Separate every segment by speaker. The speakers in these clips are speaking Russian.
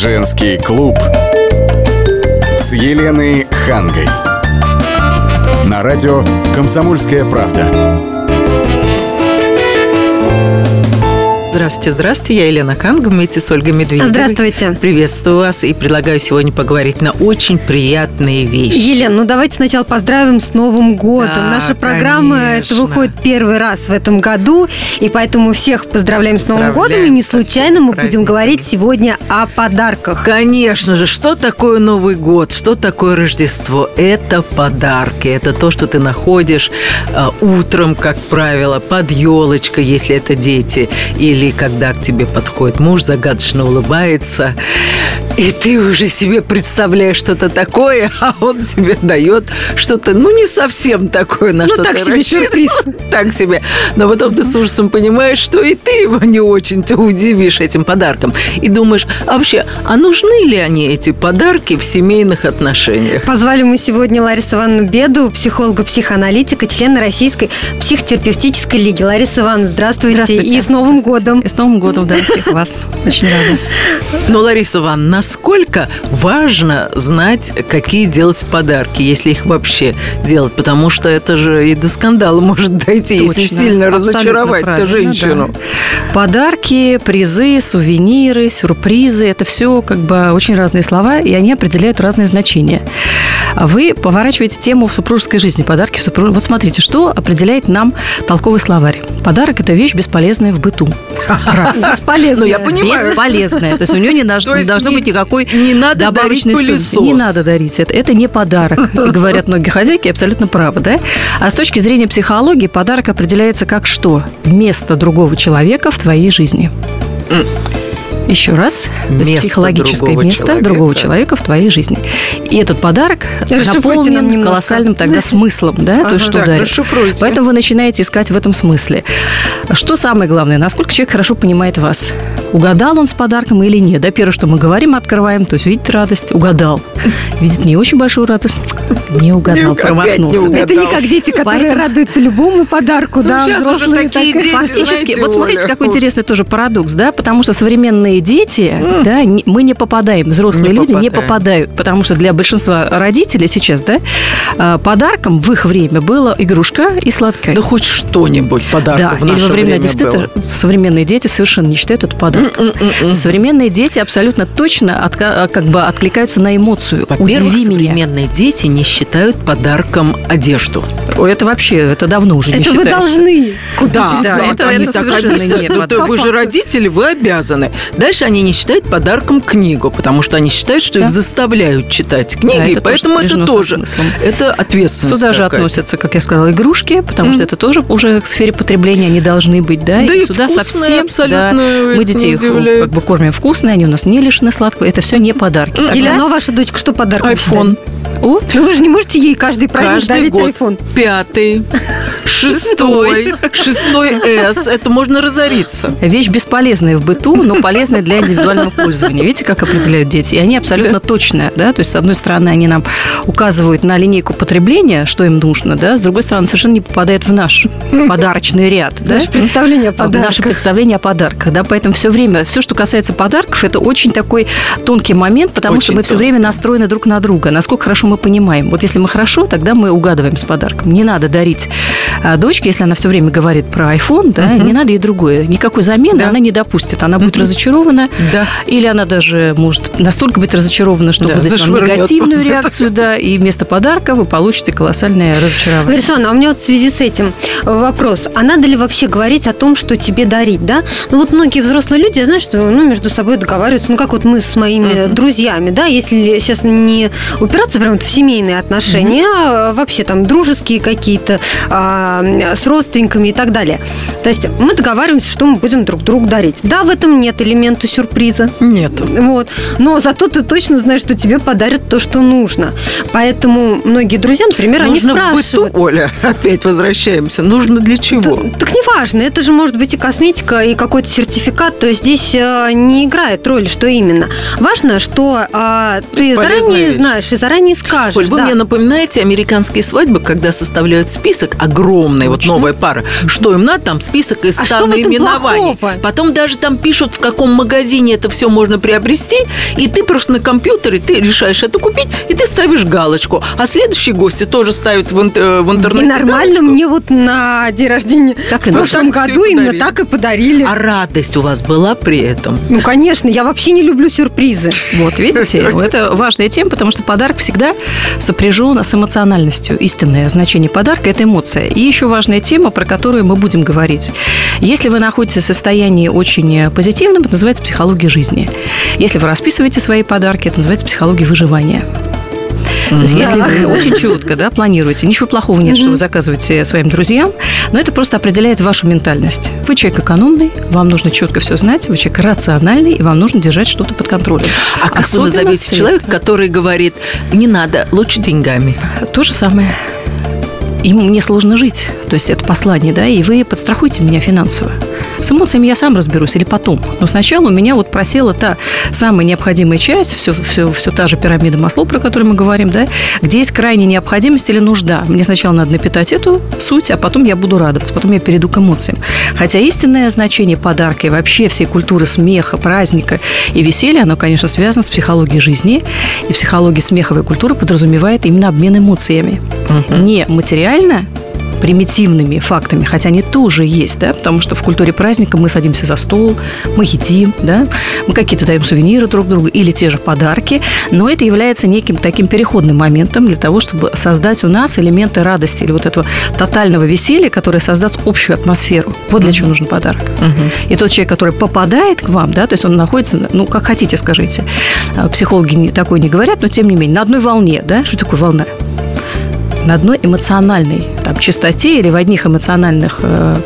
Speaker 1: Женский клуб с Еленой Хангой. На радио «Комсомольская правда».
Speaker 2: Здравствуйте, здравствуйте. Я Елена Канг вместе с Ольгой Медведевой.
Speaker 3: Здравствуйте.
Speaker 2: Приветствую вас и предлагаю сегодня поговорить на очень приятные вещи.
Speaker 3: Елена, ну давайте сначала поздравим с Новым годом.
Speaker 2: Да,
Speaker 3: Наша программа
Speaker 2: конечно.
Speaker 3: это выходит первый раз в этом году, и поэтому всех поздравляем с Новым годом. И не случайно мы будем говорить сегодня о подарках.
Speaker 2: Конечно же, что такое Новый год, что такое Рождество? Это подарки, это то, что ты находишь э, утром, как правило, под елочкой, если это дети, или когда к тебе подходит муж, загадочно улыбается, и ты уже себе представляешь что-то такое, а он тебе дает что-то, ну, не совсем такое, на
Speaker 3: Ну,
Speaker 2: что
Speaker 3: так
Speaker 2: ты
Speaker 3: себе сюрприз.
Speaker 2: Так себе. Но потом ты с ужасом понимаешь, что и ты его не очень-то удивишь этим подарком. И думаешь, а вообще, а нужны ли они, эти подарки, в семейных отношениях?
Speaker 3: Позвали мы сегодня Ларису Ивановну Беду, психолога-психоаналитика, члена Российской психотерапевтической лиги. Лариса Ивановна, здравствуйте.
Speaker 4: Здравствуйте.
Speaker 3: И с Новым годом.
Speaker 4: И с Новым годом, да, всех вас. Очень рада.
Speaker 2: Но, Лариса Ивановна, насколько важно знать, какие делать подарки, если их вообще делать? Потому что это же и до скандала может дойти, если
Speaker 4: Точно.
Speaker 2: сильно
Speaker 4: Абсолютно
Speaker 2: разочаровать-то
Speaker 4: правильно,
Speaker 2: женщину.
Speaker 4: да. Подарки, призы, сувениры, сюрпризы – это все как бы очень разные слова, и они определяют разные значения. А Вы поворачиваете тему в супружеской жизни, подарки в супруж- Вот смотрите, что определяет нам толковый словарь. Подарок – это вещь бесполезная в быту. Раз.
Speaker 3: Бесполезно.
Speaker 2: Ну, я понимаю.
Speaker 4: Бесполезная. То есть у нее не, должно
Speaker 2: не-
Speaker 4: быть никакой
Speaker 2: не надо
Speaker 4: добавочной стоимости. Не надо дарить это. Это не подарок. И говорят многие хозяйки, абсолютно правы, да? А с точки зрения психологии подарок определяется как что? Место другого человека в твоей жизни. Еще раз. То есть
Speaker 2: Место
Speaker 4: психологическое
Speaker 2: другого
Speaker 4: место
Speaker 2: человека.
Speaker 4: другого человека в твоей жизни. И этот подарок
Speaker 3: нам
Speaker 4: наполнен
Speaker 3: немножко.
Speaker 4: колоссальным тогда смыслом, да? То есть что
Speaker 2: Так,
Speaker 4: дарит.
Speaker 2: расшифруйте.
Speaker 4: Поэтому вы начинаете искать в этом смысле. Что самое главное? Насколько человек хорошо понимает вас? Угадал он с подарком или нет? Да, первое, что мы говорим, открываем, то есть видит радость, угадал. Видит не очень большую радость, не угадал,
Speaker 2: не
Speaker 4: промахнулся.
Speaker 2: угадал.
Speaker 3: Это не как дети, которые
Speaker 4: Поэтому-
Speaker 3: радуются любому подарку, да,
Speaker 2: щас уже
Speaker 3: взрослые
Speaker 2: такие
Speaker 3: так
Speaker 2: дети,
Speaker 4: Фактически,
Speaker 2: знаете,
Speaker 4: вот смотрите,
Speaker 2: Оля,
Speaker 4: какой интересный тоже парадокс, да, потому что современные дети, да, не- мы не попадаем, взрослые
Speaker 2: Не
Speaker 4: люди не
Speaker 2: попадаем.
Speaker 4: попадают, потому что для большинства родителей сейчас, да, а, подарком в их время была игрушка и сладкое.
Speaker 2: Да хоть что-нибудь подарок
Speaker 4: Да,
Speaker 2: в
Speaker 4: или
Speaker 2: наше
Speaker 4: во времена
Speaker 2: время
Speaker 4: дефицита
Speaker 2: было.
Speaker 4: современные дети совершенно не считают это подарком.
Speaker 2: М-м-м.
Speaker 4: Современные дети абсолютно точно отка- как бы откликаются на эмоцию.
Speaker 2: Во-первых,
Speaker 4: Удиви меня.
Speaker 2: современные дети не считают подарком одежду.
Speaker 4: Это вообще, это давно уже не
Speaker 3: Это вы
Speaker 4: считается.
Speaker 3: должны.
Speaker 2: Да,
Speaker 4: Да,
Speaker 2: вот
Speaker 4: это-
Speaker 2: они
Speaker 4: это
Speaker 2: так
Speaker 4: совершенно нет
Speaker 2: Ну, вы же родители, вы обязаны. Дальше они не считают подарком книгу, потому что они считают, что
Speaker 4: Да.
Speaker 2: их заставляют читать
Speaker 4: Да,
Speaker 2: книги,
Speaker 4: это
Speaker 2: и поэтому
Speaker 4: тоже
Speaker 2: это тоже. Это ответственность
Speaker 4: Сюда же относятся, как я сказала, игрушки, потому что это тоже уже к сфере потребления они должны быть, да,
Speaker 2: Да и
Speaker 4: сюда
Speaker 2: вкусные
Speaker 4: совсем,
Speaker 2: абсолютно,
Speaker 4: да,
Speaker 2: это
Speaker 4: мы детей их
Speaker 2: удивляет.
Speaker 4: как бы кормим вкусные, они у нас не лишены сладкого, это все не подарки. Тогда-
Speaker 3: Елена, а ваша дочка что подарком
Speaker 2: Айфон.
Speaker 4: О,
Speaker 3: считает? Ну вы же не можете ей каждый праздник
Speaker 2: Каждый
Speaker 3: дарить
Speaker 2: год.
Speaker 3: айфон.
Speaker 2: Пятый, шестой, шестой С. Это можно разориться.
Speaker 4: Вещь бесполезная в быту, но полезная для индивидуального пользования. Видите, как определяют дети? И они абсолютно точные, да, то есть, с одной стороны, они нам указывают на линейку потребления, что им нужно, да, с другой стороны, совершенно не попадает в наш подарочный ряд, да.
Speaker 3: Наше представление о подарках.
Speaker 4: наше представление о подарках, да, поэтому все время, все, что касается подарков, это очень такой тонкий момент, потому что
Speaker 2: Очень
Speaker 4: мы все
Speaker 2: тонкий.
Speaker 4: время настроены друг на друга, насколько хорошо мы понимаем. Вот если мы хорошо, тогда мы угадываем с подарком. Не надо дарить дочке, если она все время говорит про iPhone, да, не надо ей другое. Никакой замены
Speaker 2: Да.
Speaker 4: она не допустит. Она будет разочарована,
Speaker 2: Да.
Speaker 4: или она даже может настолько быть разочарована, что
Speaker 2: Да,
Speaker 4: выдаст вам негативную реакцию, да, и вместо подарка вы получите колоссальное разочарование.
Speaker 3: Лариса а у меня вот в связи с этим вопрос. А надо ли вообще говорить о том, что тебе дарить, да? Ну вот многие взрослые люди, я знаю, что ну, между собой договариваются, ну как вот мы с моими
Speaker 2: Мгм.
Speaker 3: друзьями, да, если сейчас не упираться прямо вот в семейные отношения, а вообще там дружеские какие-то, а, с родственниками и так далее. То есть мы договариваемся, что мы будем друг другу дарить. Да, в этом нет элемента сюрприза.
Speaker 2: Нет.
Speaker 3: Вот. Но зато ты точно знаешь, что тебе подарят то, что нужно. Поэтому многие друзья, например, они
Speaker 2: Нужно в
Speaker 3: спрашивают.
Speaker 2: быту, Оля, опять возвращаемся. Нужно для чего?
Speaker 3: Т- Так неважно, это же может быть и косметика, и какой-то сертификат, то есть здесь э, не играет роли, что именно. Важно, что э, ты
Speaker 2: Полезная
Speaker 3: заранее
Speaker 2: вещь.
Speaker 3: знаешь и заранее скажешь.
Speaker 2: Оль, вы
Speaker 3: да.
Speaker 2: мне напоминаете американские свадьбы, когда составляют список огромный, вот новая пара, что им надо, там список из
Speaker 3: А
Speaker 2: 100
Speaker 3: что в этом
Speaker 2: наименований. Потом даже там пишут, в каком магазине это все можно приобрести, и ты просто на компьютере ты решаешь это купить, и ты ставишь галочку. А следующие гости тоже ставят в, э, в
Speaker 3: И
Speaker 2: интернете
Speaker 3: нормально
Speaker 2: галочку.
Speaker 3: мне вот на день рождения
Speaker 4: Так и
Speaker 3: в прошлом
Speaker 2: и
Speaker 3: году именно
Speaker 2: подарили.
Speaker 3: так и подарили.
Speaker 2: А радость у вас была при этом?
Speaker 3: Ну, конечно, я вообще не люблю сюрпризы.
Speaker 4: Вот, видите, это важная тема, потому что подарок всегда сопряжен с эмоциональностью. Истинное значение подарка – это эмоция. И еще важная тема, про которую мы будем говорить. Если вы находитесь в состоянии очень позитивном, это называется психология жизни. Если вы расписываете свои подарки, это называется психология выживания. То есть, если вы очень четко да, планируете, ничего плохого нет, что вы заказываете своим друзьям, но это просто определяет вашу ментальность. Вы человек экономный, вам нужно четко все знать, вы человек рациональный, и вам нужно держать что-то под контролем.
Speaker 2: А как вы
Speaker 4: Особенно
Speaker 2: назовете
Speaker 4: средства.
Speaker 2: человека, который говорит, не надо, лучше деньгами?
Speaker 4: То же самое. Ему мне сложно жить. То есть это послание, да, и вы подстрахуйте меня финансово. С эмоциями я сам разберусь или потом. Но сначала у меня вот просела та самая необходимая часть, все, все, все та же пирамида масло, про которую мы говорим, да, где есть крайняя необходимость или нужда. Мне сначала надо напитать эту суть, а потом я буду радоваться, потом я перейду к эмоциям. Хотя истинное значение подарка и вообще всей культуры смеха, праздника и веселья, оно, конечно, связано с психологией жизни. И психология смеховой культуры подразумевает именно обмен эмоциями. Не материально, примитивными фактами, хотя они тоже есть, да, потому что в культуре праздника мы садимся за стол, мы едим, да, мы какие-то даем сувениры друг другу или те же подарки, но это является неким таким переходным моментом для того, чтобы создать у нас элементы радости или вот этого тотального веселья, которое создаст общую атмосферу. Вот для чего нужен подарок. И тот человек, который попадает к вам, да, то есть он находится, ну, как хотите, скажите, А, психологи такое не говорят, но тем не менее, на одной волне, да, что такое волна? На одной эмоциональной там, частоте или в одних эмоциональных э,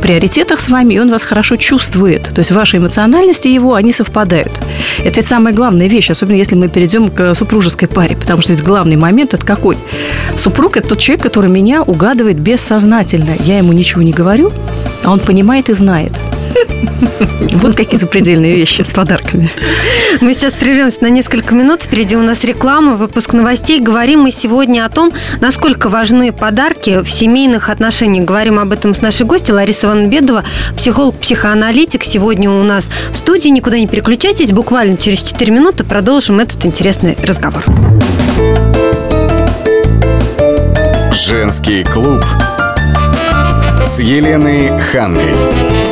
Speaker 4: приоритетах с вами, и он вас хорошо чувствует. То есть ваши эмоциональности и его, они совпадают. Это ведь самая главная вещь, особенно если мы перейдем к супружеской паре, потому что ведь главный момент – это какой? Супруг – это тот человек, который меня угадывает бессознательно. Я ему ничего не говорю, а он понимает и знает. Вот какие запредельные вещи с подарками.
Speaker 3: Мы сейчас прервемся на несколько минут. Впереди у нас реклама, выпуск новостей. Говорим мы сегодня о том, насколько важны подарки в семейных отношениях. Говорим об этом с нашей гостью Ларисой Ивановной Бедова, психолог-психоаналитик. Сегодня у нас в студии. Никуда не переключайтесь. Буквально через 4 минуты продолжим этот интересный разговор.
Speaker 1: Женский клуб с Еленой Хангой.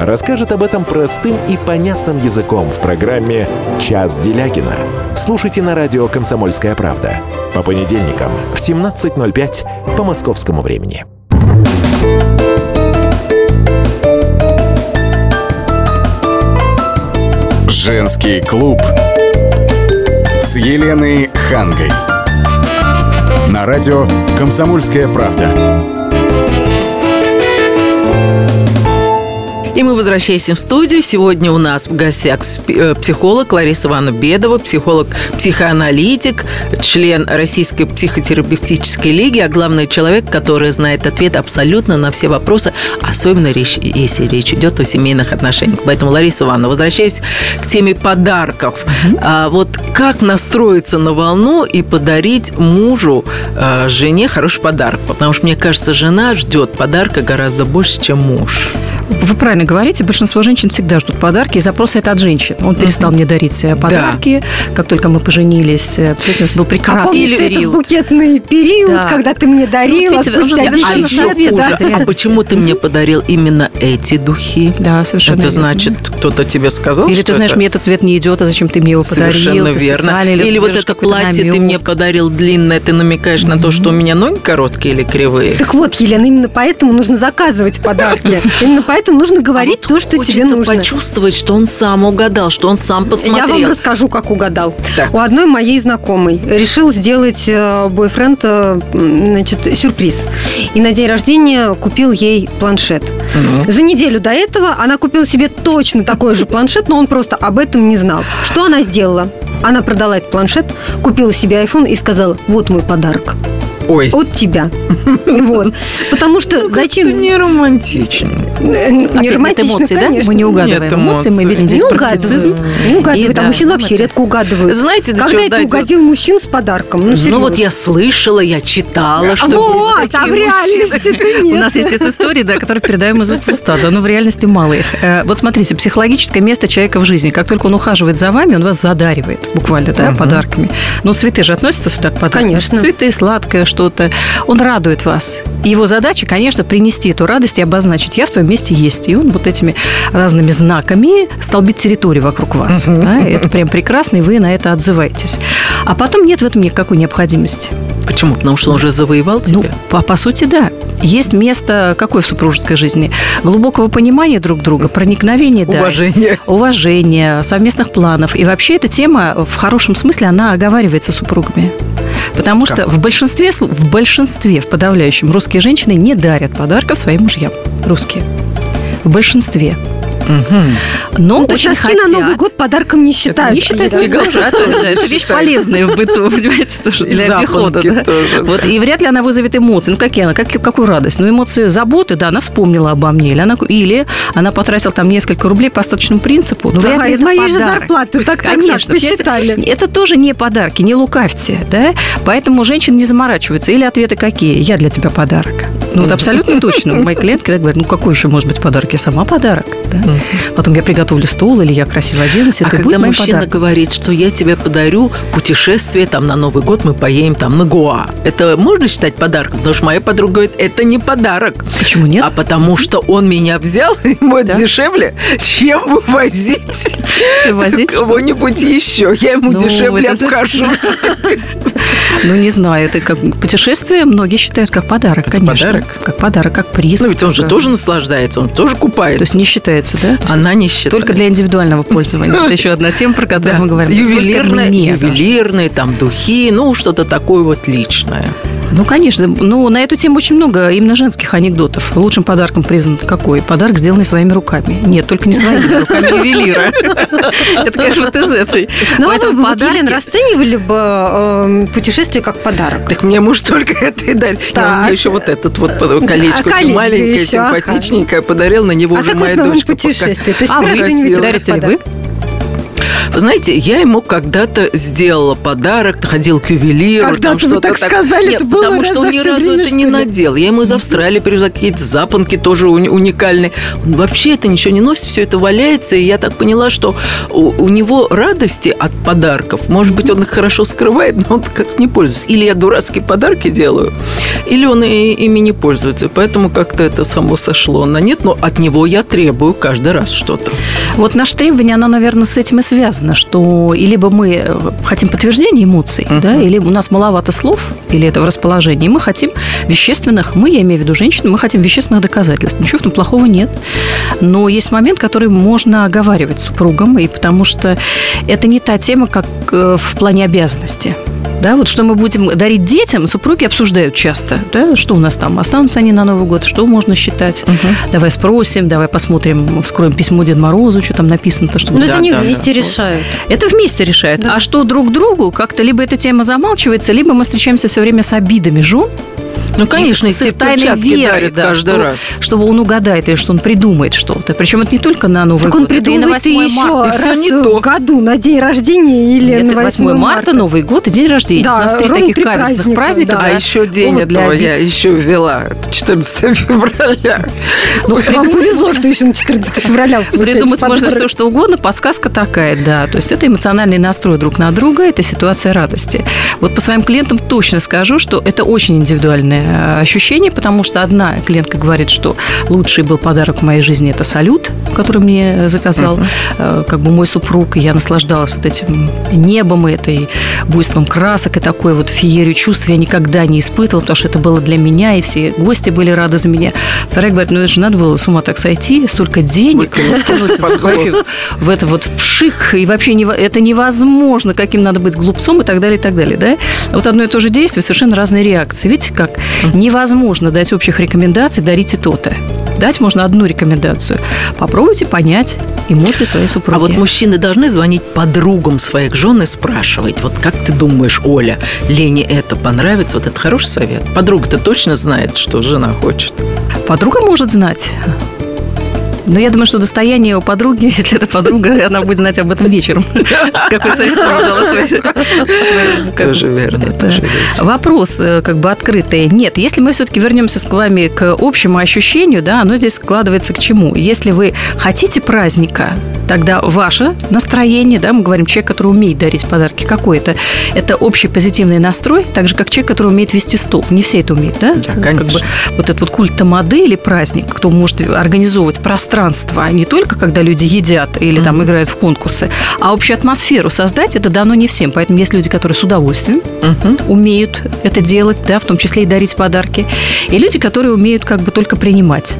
Speaker 5: расскажет об этом простым и понятным языком в программе «Час Делягина». Слушайте на радио «Комсомольская правда» по понедельникам в 17.05 по московскому времени.
Speaker 1: Женский клуб с Еленой Хангой. На радио «Комсомольская правда».
Speaker 2: И мы возвращаемся в студию. Сегодня у нас в гостях э, психолог Лариса Ивановна Бедова, психолог-психоаналитик, член Российской психотерапевтической лиги, а главное человек, который знает ответ абсолютно на все вопросы, особенно речь, если речь идет о семейных отношениях. Поэтому, Лариса Ивановна, возвращаясь к теме подарков, а, вот как настроиться на волну и подарить мужу, э, жене хороший подарок? Потому что, мне кажется, жена ждет подарка гораздо больше, чем муж.
Speaker 4: Вы правильно говорите, большинство женщин всегда ждут подарки, и запросы это от женщин. Он перестал мне дарить э, подарки, как только мы поженились. э, у нас был прекрасный
Speaker 3: Помнишь
Speaker 2: Или-
Speaker 3: этот
Speaker 4: период.
Speaker 3: букетный период,
Speaker 4: Да.
Speaker 3: когда ты мне дарила,
Speaker 4: видите,
Speaker 3: спустя
Speaker 4: уже
Speaker 3: 10
Speaker 2: А еще
Speaker 3: лет,
Speaker 2: хуже.
Speaker 3: да?
Speaker 2: А почему ты мне подарил именно эти духи?
Speaker 4: Да, совершенно
Speaker 2: Это
Speaker 4: верно.
Speaker 2: значит, кто-то тебе сказал,
Speaker 4: Или
Speaker 2: что
Speaker 4: ты знаешь,
Speaker 2: это?
Speaker 4: мне этот цвет не идет, а зачем ты мне его подарил?
Speaker 2: Совершенно
Speaker 4: Ты
Speaker 2: верно.
Speaker 4: специально
Speaker 2: Или, вот это платье ты
Speaker 4: намек.
Speaker 2: мне подарил длинное, ты намекаешь на то, что у меня ноги короткие или кривые.
Speaker 3: Так вот, Елена, именно поэтому нужно заказывать подарки. Именно поэтому Поэтому нужно говорить
Speaker 2: А вот
Speaker 3: то, что тебе нужно.
Speaker 2: почувствовать, что он сам угадал, что он сам посмотрел.
Speaker 3: Я вам расскажу, как угадал.
Speaker 2: Так.
Speaker 3: У одной моей знакомой решил сделать э, бойфренд э, значит, сюрприз. И на день рождения купил ей планшет.
Speaker 2: Ну.
Speaker 3: За неделю до этого она купила себе точно такой же планшет, но он просто об этом не знал. Что она сделала? Она продала этот планшет, купила себе iPhone и сказала, вот мой подарок
Speaker 2: Ой,
Speaker 3: от тебя. Вот. Потому что
Speaker 2: это
Speaker 3: зачем...
Speaker 2: не романтично.
Speaker 3: Э, Не
Speaker 4: Опять нет
Speaker 3: романтично,
Speaker 4: эмоций, да? Мы не угадываем
Speaker 2: Нет
Speaker 4: эмоции, мы видим здесь
Speaker 3: Не
Speaker 4: практицизм.
Speaker 3: Не угадывают. А
Speaker 4: да,
Speaker 3: мужчин вообще
Speaker 4: это-
Speaker 3: редко угадывают.
Speaker 2: Знаете, до
Speaker 3: Когда
Speaker 2: чего
Speaker 3: это
Speaker 2: дойдет?
Speaker 3: угодил мужчин с подарком? Ну,
Speaker 2: Ну
Speaker 3: серьезно.
Speaker 2: вот я слышала, я читала, что
Speaker 3: Вот, а в
Speaker 2: мужчины.
Speaker 3: реальности-то нет.
Speaker 4: У нас есть эти истории, да, которые передаем из уст в уста, да, но в реальности мало их. Э, Вот смотрите, психологическое место человека в жизни. Как только он ухаживает за вами, он вас задаривает буквально, да, подарками. Ну, цветы же относятся сюда к подаркам.
Speaker 3: Конечно.
Speaker 4: Цветы, сладкое что-то. Он радует вас. Его задача, конечно, принести эту радость и обозначить, я в твоем месте есть. И он вот этими разными знаками столбит территорию вокруг вас. да, это прям прекрасно, и вы на это отзываетесь. А потом нет в этом никакой необходимости.
Speaker 2: Почему? Потому что он уже завоевал
Speaker 4: Ну,
Speaker 2: тебя?
Speaker 4: по, по сути, да. Есть место какое в супружеской жизни? Глубокого понимания друг друга, проникновения, да.
Speaker 2: Уважение.
Speaker 4: Уважения, совместных планов. И вообще эта тема в хорошем смысле, она оговаривается супругами. Потому что в большинстве, в большинстве, в подавляющем, русские женщины не дарят подарков своим мужьям. Русские. В большинстве. Но
Speaker 3: Ну, то
Speaker 4: очень
Speaker 3: носки
Speaker 4: хотят.
Speaker 3: на Новый год подарком не считают.
Speaker 4: Не
Speaker 2: И галстук
Speaker 4: это, вещь полезная в быту, понимаете, тоже для обихода. Вот, и вряд ли она вызовет эмоции. Ну, какие она? Как, какую радость? Ну, эмоции заботы, да, она вспомнила обо мне. Или она, или она потратила там несколько рублей по остаточному принципу. Ну, вряд
Speaker 3: Ага,
Speaker 4: ли
Speaker 3: из моей же зарплаты. Так,
Speaker 4: Конечно,
Speaker 3: посчитали.
Speaker 4: это тоже не подарки, не лукавьте, да? Поэтому женщины не заморачиваются. Или ответы какие? Я для тебя подарок. Ну, вот абсолютно точно. Мои клиентки так говорят, ну, какой еще может быть подарок? Я сама подарок, да? Потом я приготовлю стол, или я красиво оденусь,
Speaker 2: А когда мужчина
Speaker 4: подарком.
Speaker 2: говорит, что я тебе подарю путешествие там на Новый год, мы поедем там на Гоа, это можно считать подарком? Потому что моя подруга говорит, это не подарок.
Speaker 4: Почему нет?
Speaker 2: А потому что он меня взял, ему это
Speaker 4: Да.
Speaker 2: дешевле, чем вывозить
Speaker 4: Возить?
Speaker 2: кого-нибудь еще. Я ему
Speaker 4: Ну,
Speaker 2: дешевле
Speaker 4: это-
Speaker 2: обхожусь.
Speaker 4: Ну, не знаю, это как путешествие многие считают как подарок, конечно.
Speaker 2: подарок?
Speaker 4: Как подарок, как приз.
Speaker 2: Ну, ведь он же тоже наслаждается, он тоже купает.
Speaker 4: То есть не считается, да?
Speaker 2: Она не считает.
Speaker 4: Только для индивидуального пользования. Это еще одна тема, про которую мы говорим.
Speaker 2: Ювелирные, ювелирные, там духи, ну, что-то такое вот личное.
Speaker 4: Ну, конечно. Ну, на эту тему очень много именно женских анекдотов. Лучшим подарком признан какой? Подарок, сделанный своими руками. Нет, только не своими руками ювелира. Это, конечно, вот из этой.
Speaker 3: Ну, а вы бы, Елена, расценивали бы э, путешествие как подарок?
Speaker 2: Так мне муж только это и дарит. Мне еще вот этот вот колечко,
Speaker 3: А колечко
Speaker 2: маленькое, симпатичненькое подарил, на него
Speaker 3: А
Speaker 2: уже моя дочка.
Speaker 3: путешествие? То есть
Speaker 4: А
Speaker 3: вы
Speaker 4: дарите ли вы?
Speaker 2: Вы знаете, я ему когда-то сделала подарок, ходил к ювелиру.
Speaker 3: Когда-то
Speaker 2: там
Speaker 3: вы
Speaker 2: что-то
Speaker 3: так сказали,
Speaker 2: Нет,
Speaker 3: это было
Speaker 2: потому что он ни разу
Speaker 3: время,
Speaker 2: это не надел. Я ему из Австралии привезла какие-то запонки тоже уни- уникальные. Он вообще это ничего не носит, все это валяется. И я так поняла, что у, у него радости от подарков. Может быть, он их хорошо скрывает, но он как-то не пользуется. Или я дурацкие подарки делаю, или он и, ими не пользуется. Поэтому как-то это само сошло на нет. Но от него я требую каждый раз что-то.
Speaker 4: Вот наше требование, оно, наверное, с этим и связано, что и либо мы э, хотим подтверждения эмоций, да, или у нас маловато слов, или это в расположении, мы хотим вещественных, мы, я имею в виду женщин, мы хотим вещественных доказательств. Ничего в этом плохого нет. Но есть момент, который можно оговаривать с супругом, и потому что это не та тема, как э, в плане обязанности. Да, вот что мы будем дарить детям, супруги обсуждают часто, да, что у нас там, останутся они на Новый год, что можно считать. Давай спросим, давай посмотрим, вскроем письмо Деду Морозу, что там написано-то, чтобы
Speaker 3: Ну,
Speaker 2: Да,
Speaker 3: это не
Speaker 2: да,
Speaker 3: вместе
Speaker 2: да.
Speaker 3: решают.
Speaker 4: это вместе решают. А что друг другу, как-то либо эта тема замалчивается, либо мы встречаемся все время с обидами жен,
Speaker 2: Ну, конечно,
Speaker 4: с
Speaker 2: если
Speaker 4: их тайной верой, да,
Speaker 2: каждый
Speaker 4: что-
Speaker 2: раз.
Speaker 4: чтобы он угадает или что он придумает что-то. Причем это не только на Новый
Speaker 3: Так он
Speaker 4: год, и на
Speaker 3: придумывает и
Speaker 4: 8
Speaker 3: еще
Speaker 4: марта.
Speaker 2: и
Speaker 3: раз
Speaker 2: не
Speaker 3: в
Speaker 2: то.
Speaker 3: году на день рождения или
Speaker 4: Это
Speaker 3: на
Speaker 4: 8 марта, Новый год и день рождения.
Speaker 3: Да,
Speaker 4: У нас три таких
Speaker 3: три
Speaker 4: каверзных
Speaker 3: праздника,
Speaker 4: праздника.
Speaker 3: да.
Speaker 2: А еще день
Speaker 4: повод для
Speaker 2: этого я еще ввела. Это 14 февраля.
Speaker 4: Ну,
Speaker 3: Вам повезло, что еще на 14 февраля
Speaker 4: Придумать можно все, что угодно. Подсказка такая, да. То есть это эмоциональный настрой друг на друга, это ситуация радости. Вот по своим клиентам точно скажу, что это очень индивидуальная разные ощущения, потому что одна клиентка говорит, что лучший был подарок в моей жизни – это салют, который мне заказал uh-huh. как бы мой супруг, и я наслаждалась вот этим небом и этой буйством красок, и такой вот феерию чувств я никогда не испытывала, потому что это было для меня, и все гости были рады за меня. Вторая говорит, ну это же надо было с ума так сойти, столько денег в это вот пшик, и вообще это невозможно, каким надо быть глупцом и так далее, и так далее, да? Вот одно и то же действие, совершенно разные реакции. Видите, как невозможно дать общих рекомендаций, дарите то-то. Дать можно одну рекомендацию. Попробуйте понять эмоции своей супруги.
Speaker 2: А вот мужчины должны звонить подругам своих жен и спрашивать, вот как ты думаешь, Оля, Лене это понравится? Вот это хороший совет. Подруга-то точно знает, что жена хочет.
Speaker 4: Подруга может знать. Но я думаю, что достояние у подруги, если это подруга, она будет знать об этом вечером. Какой совет она дала
Speaker 2: Тоже верно.
Speaker 4: Вопрос э, как бы открытый. Нет, если мы все-таки вернемся с вами к общему ощущению, да, оно здесь складывается к чему? Если вы хотите праздника, тогда ваше настроение, да, мы говорим, человек, который умеет дарить подарки, какой это? Это общий позитивный настрой, так же, как человек, который умеет вести стол. Не все это умеют, да?
Speaker 2: Да, конечно. Как бы
Speaker 4: вот этот вот культ тамады или праздник, кто может организовывать пространство пространство, не только когда люди едят или там играют в конкурсы, а общую атмосферу создать это дано не всем. Поэтому есть люди, которые с удовольствием умеют это делать, да, в том числе и дарить подарки, и люди, которые умеют как бы только принимать.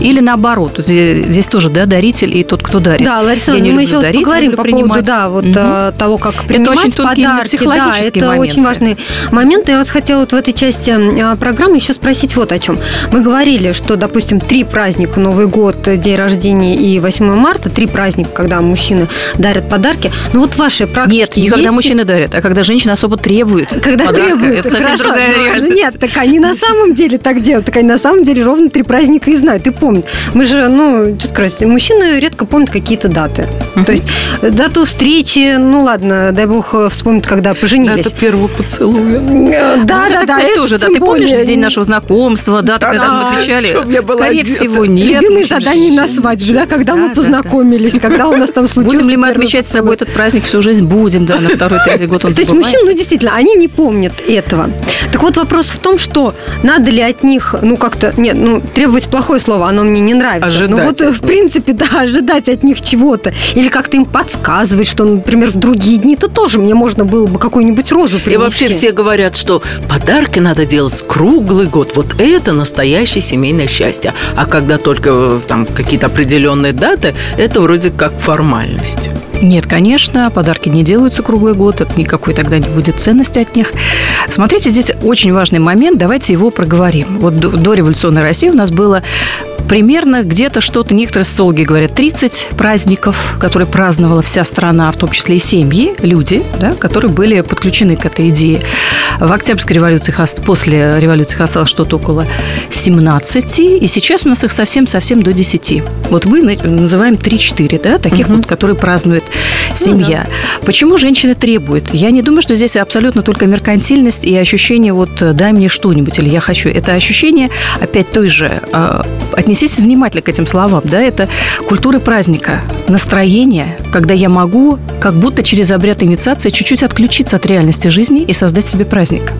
Speaker 4: Или наоборот, здесь тоже, да, даритель и тот, кто дарит.
Speaker 3: Да, Лариса, я мы еще дарить, поговорим по принимать. поводу, да, вот угу. того, как принимать это очень подарки. Да, это моменты. очень важный момент. Я вас хотела вот в этой части а, программы еще спросить вот о чем. Мы говорили, что, допустим, три праздника, Новый год, день рождения и 8 марта, три праздника, когда мужчины дарят подарки. Ну вот ваши практики
Speaker 4: Нет, не когда мужчины дарят, а когда женщина особо требует
Speaker 3: Когда
Speaker 4: подарка.
Speaker 3: требует.
Speaker 4: Это совсем Хорошо, другая реальность.
Speaker 3: Нет, так они на самом деле так делают. Так они на самом деле ровно три праздника и знают. Ты помнит. Мы же, ну, что сказать, мужчины редко помнят какие-то даты. Uh-huh. То есть дату встречи, ну ладно, дай бог э, вспомнит, когда поженились.
Speaker 2: Дата первого поцелуя.
Speaker 3: Э, да, ну, да, да.
Speaker 4: Это тоже, да. Ты помнишь день нашего знакомства, дату, когда мы отмечали? Скорее всего, нет.
Speaker 3: Любимые задания на свадьбе, да, когда мы познакомились, когда у нас там случилось.
Speaker 4: Будем ли мы отмечать с тобой этот праздник всю жизнь? Будем, да, на второй, третий год он
Speaker 3: То есть мужчины, ну, действительно, они не помнят этого. Так вот, вопрос в том, что надо ли от них, ну, как-то, нет, ну, требовать плохое слово, оно мне не нравится.
Speaker 2: Ожидать.
Speaker 3: Ну вот, в принципе, да, ожидать от них чего-то. Или как-то им подсказывать, что, например, в другие дни, то тоже мне можно было бы какую-нибудь розу принести.
Speaker 2: И вообще все говорят, что подарки надо делать круглый год. Вот это настоящее семейное счастье. А когда только э, там какие-то определенные даты, это вроде как формальность.
Speaker 4: Нет, конечно, подарки не делаются круглый год, это никакой тогда не будет ценности от них. Смотрите, здесь очень важный момент, давайте его проговорим. Вот до, до революционной России у нас было примерно где-то что-то, некоторые социологи говорят, 30 праздников, которые праздновала вся страна, в том числе и семьи, люди, да, которые были подключены к этой идее. В Октябрьской революции, после революции осталось что-то около 17, и сейчас у нас их совсем-совсем до 10. Вот мы называем 3-4, да, таких угу. вот, которые празднует семья. Ну, да. Почему женщины требуют? Я не думаю, что здесь абсолютно только меркантильность и ощущение вот «дай мне что-нибудь» или «я хочу». Это ощущение, опять той же, а, отнеситесь внимательно к этим словам, да, это культура праздника, настроение, когда я могу как будто через обряд инициации чуть-чуть отключиться от реальности жизни и создать себе праздник.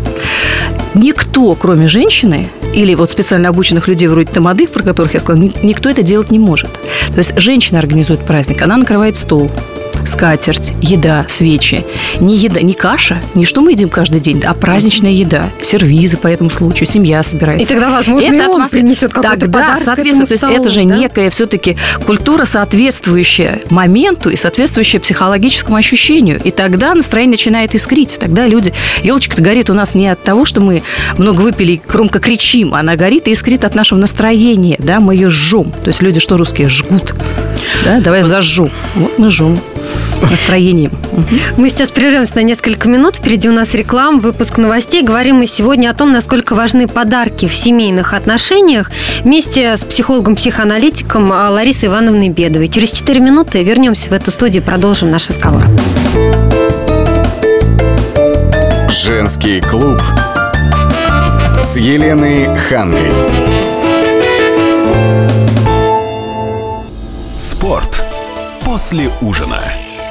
Speaker 4: Никто, кроме женщины, или вот специально обученных людей вроде Тамады, про которых я сказала, никто это делать не может. То есть женщина организует праздник, она накрывает стол, скатерть, еда, свечи. Не еда, не каша, не что мы едим каждый день, а праздничная еда, сервизы по этому случаю, семья собирается.
Speaker 3: И тогда, возможно, это и он атмосфера... принесет какой-то
Speaker 4: Тогда,
Speaker 3: подарок
Speaker 4: соответственно, то есть
Speaker 3: столу,
Speaker 4: это же
Speaker 3: да?
Speaker 4: некая все-таки культура, соответствующая моменту и соответствующая психологическому ощущению. И тогда настроение начинает искрить. Тогда люди... Елочка-то горит у нас не от того, что мы много выпили и громко кричим, она горит и искрит от нашего настроения, да, мы ее жжем. То есть люди, что русские, жгут. Да, давай зажжу. Вот мы жжем настроением.
Speaker 3: Мы сейчас прервемся на несколько минут. Впереди у нас реклама, выпуск новостей. Говорим мы сегодня о том, насколько важны подарки в семейных отношениях вместе с психологом-психоаналитиком Ларисой Ивановной Бедовой. Через 4 минуты вернемся в эту студию и продолжим наш разговор.
Speaker 1: Женский клуб с Еленой Хангой.
Speaker 5: Спорт после ужина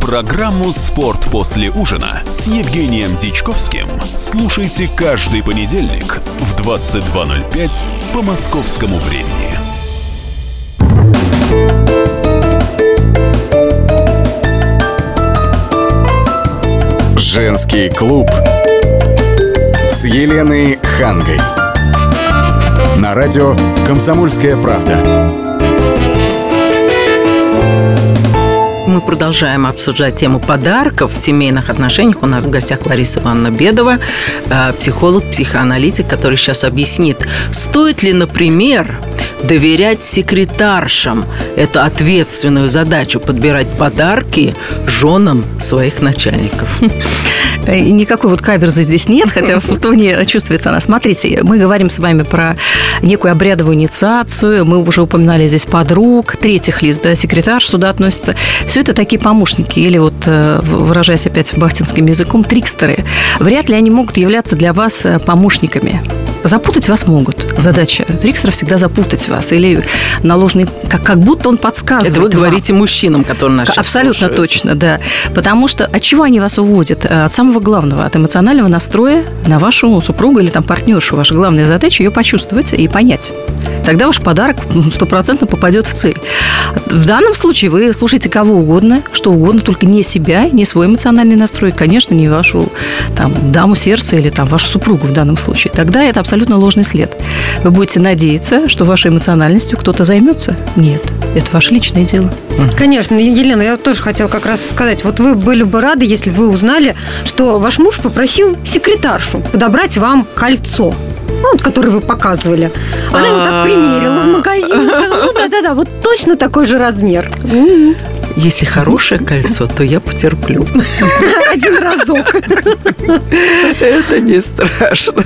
Speaker 6: Программу «Спорт после ужина» с Евгением Дичковским слушайте каждый понедельник в 22.05 по московскому времени.
Speaker 1: Женский клуб с Еленой Хангой. На радио «Комсомольская правда».
Speaker 2: Мы продолжаем обсуждать тему подарков в семейных отношениях. У нас в гостях Лариса Ивановна Бедова, э, психолог, психоаналитик, который сейчас объяснит, стоит ли, например, доверять секретаршам эту ответственную задачу подбирать подарки женам своих начальников.
Speaker 4: Никакой вот каверзы здесь нет, хотя в тоне чувствуется она. Смотрите, мы говорим с вами про некую обрядовую инициацию, мы уже упоминали здесь подруг, третьих лиц, да, секретарь сюда относится. Все это такие помощники, или вот, э, выражаясь опять бахтинским языком, трикстеры. Вряд ли они могут являться для вас э, помощниками. Запутать вас могут. Задача трикстера всегда запутать вас. Или наложенный, как, как будто он подсказывает
Speaker 2: Это вы
Speaker 4: вам.
Speaker 2: говорите мужчинам, которые нас
Speaker 4: Абсолютно
Speaker 2: слушают.
Speaker 4: точно, да. Потому что от чего они вас уводят? Э, От самого главного, от эмоционального настроя на вашу супругу или там партнершу. Ваша главная задача ее почувствовать и понять. Тогда ваш подарок стопроцентно попадет в цель. В данном случае вы слушаете кого угодно, что угодно, только не себя, не свой эмоциональный настрой, конечно, не вашу там, даму сердца или там, вашу супругу в данном случае. Тогда это абсолютно ложный след. Вы будете надеяться, что вашей эмоциональностью кто-то займется? Нет, это ваше личное дело.
Speaker 3: Конечно, Елена, я тоже хотела как раз сказать, вот вы были бы рады, если бы вы узнали, что ваш муж попросил секретаршу подобрать вам кольцо. Ну, вот, которое вы показывали. Она его так примерила в магазине. Ну да-да-да, вот точно такой же размер.
Speaker 2: Если хорошее кольцо, то я потерплю.
Speaker 3: Один разок.
Speaker 2: Это не страшно.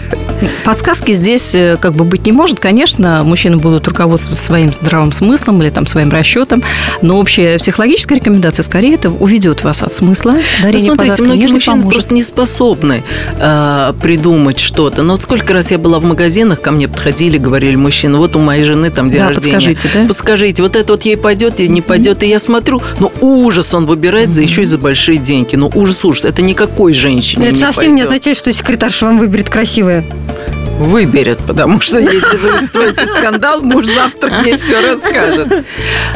Speaker 4: Подсказки здесь э, как бы быть не может. Конечно, мужчины будут руководствоваться своим здравым смыслом или там своим расчетом, но общая психологическая рекомендация скорее это уведет вас от смысла
Speaker 2: Ну,
Speaker 4: дарения
Speaker 2: смотрите,
Speaker 4: подарка,
Speaker 2: многие мужчины
Speaker 4: поможет.
Speaker 2: просто не способны э, придумать что-то. Но вот сколько раз я была в магазинах, ко мне подходили, говорили мужчины, вот у моей жены там день
Speaker 4: Да,
Speaker 2: рождения.
Speaker 4: подскажите, да?
Speaker 2: Подскажите, вот это вот ей пойдет или не пойдет. И я смотрю, ну ужас он выбирает за еще и за большие деньги. Ну ужас, ужас. Это никакой женщине
Speaker 3: Это
Speaker 2: не
Speaker 3: совсем не
Speaker 2: пойдет.
Speaker 3: означает, что секретарша вам выберет красивое.
Speaker 2: Выберет, потому что если вы устроите скандал, муж завтра мне все расскажет.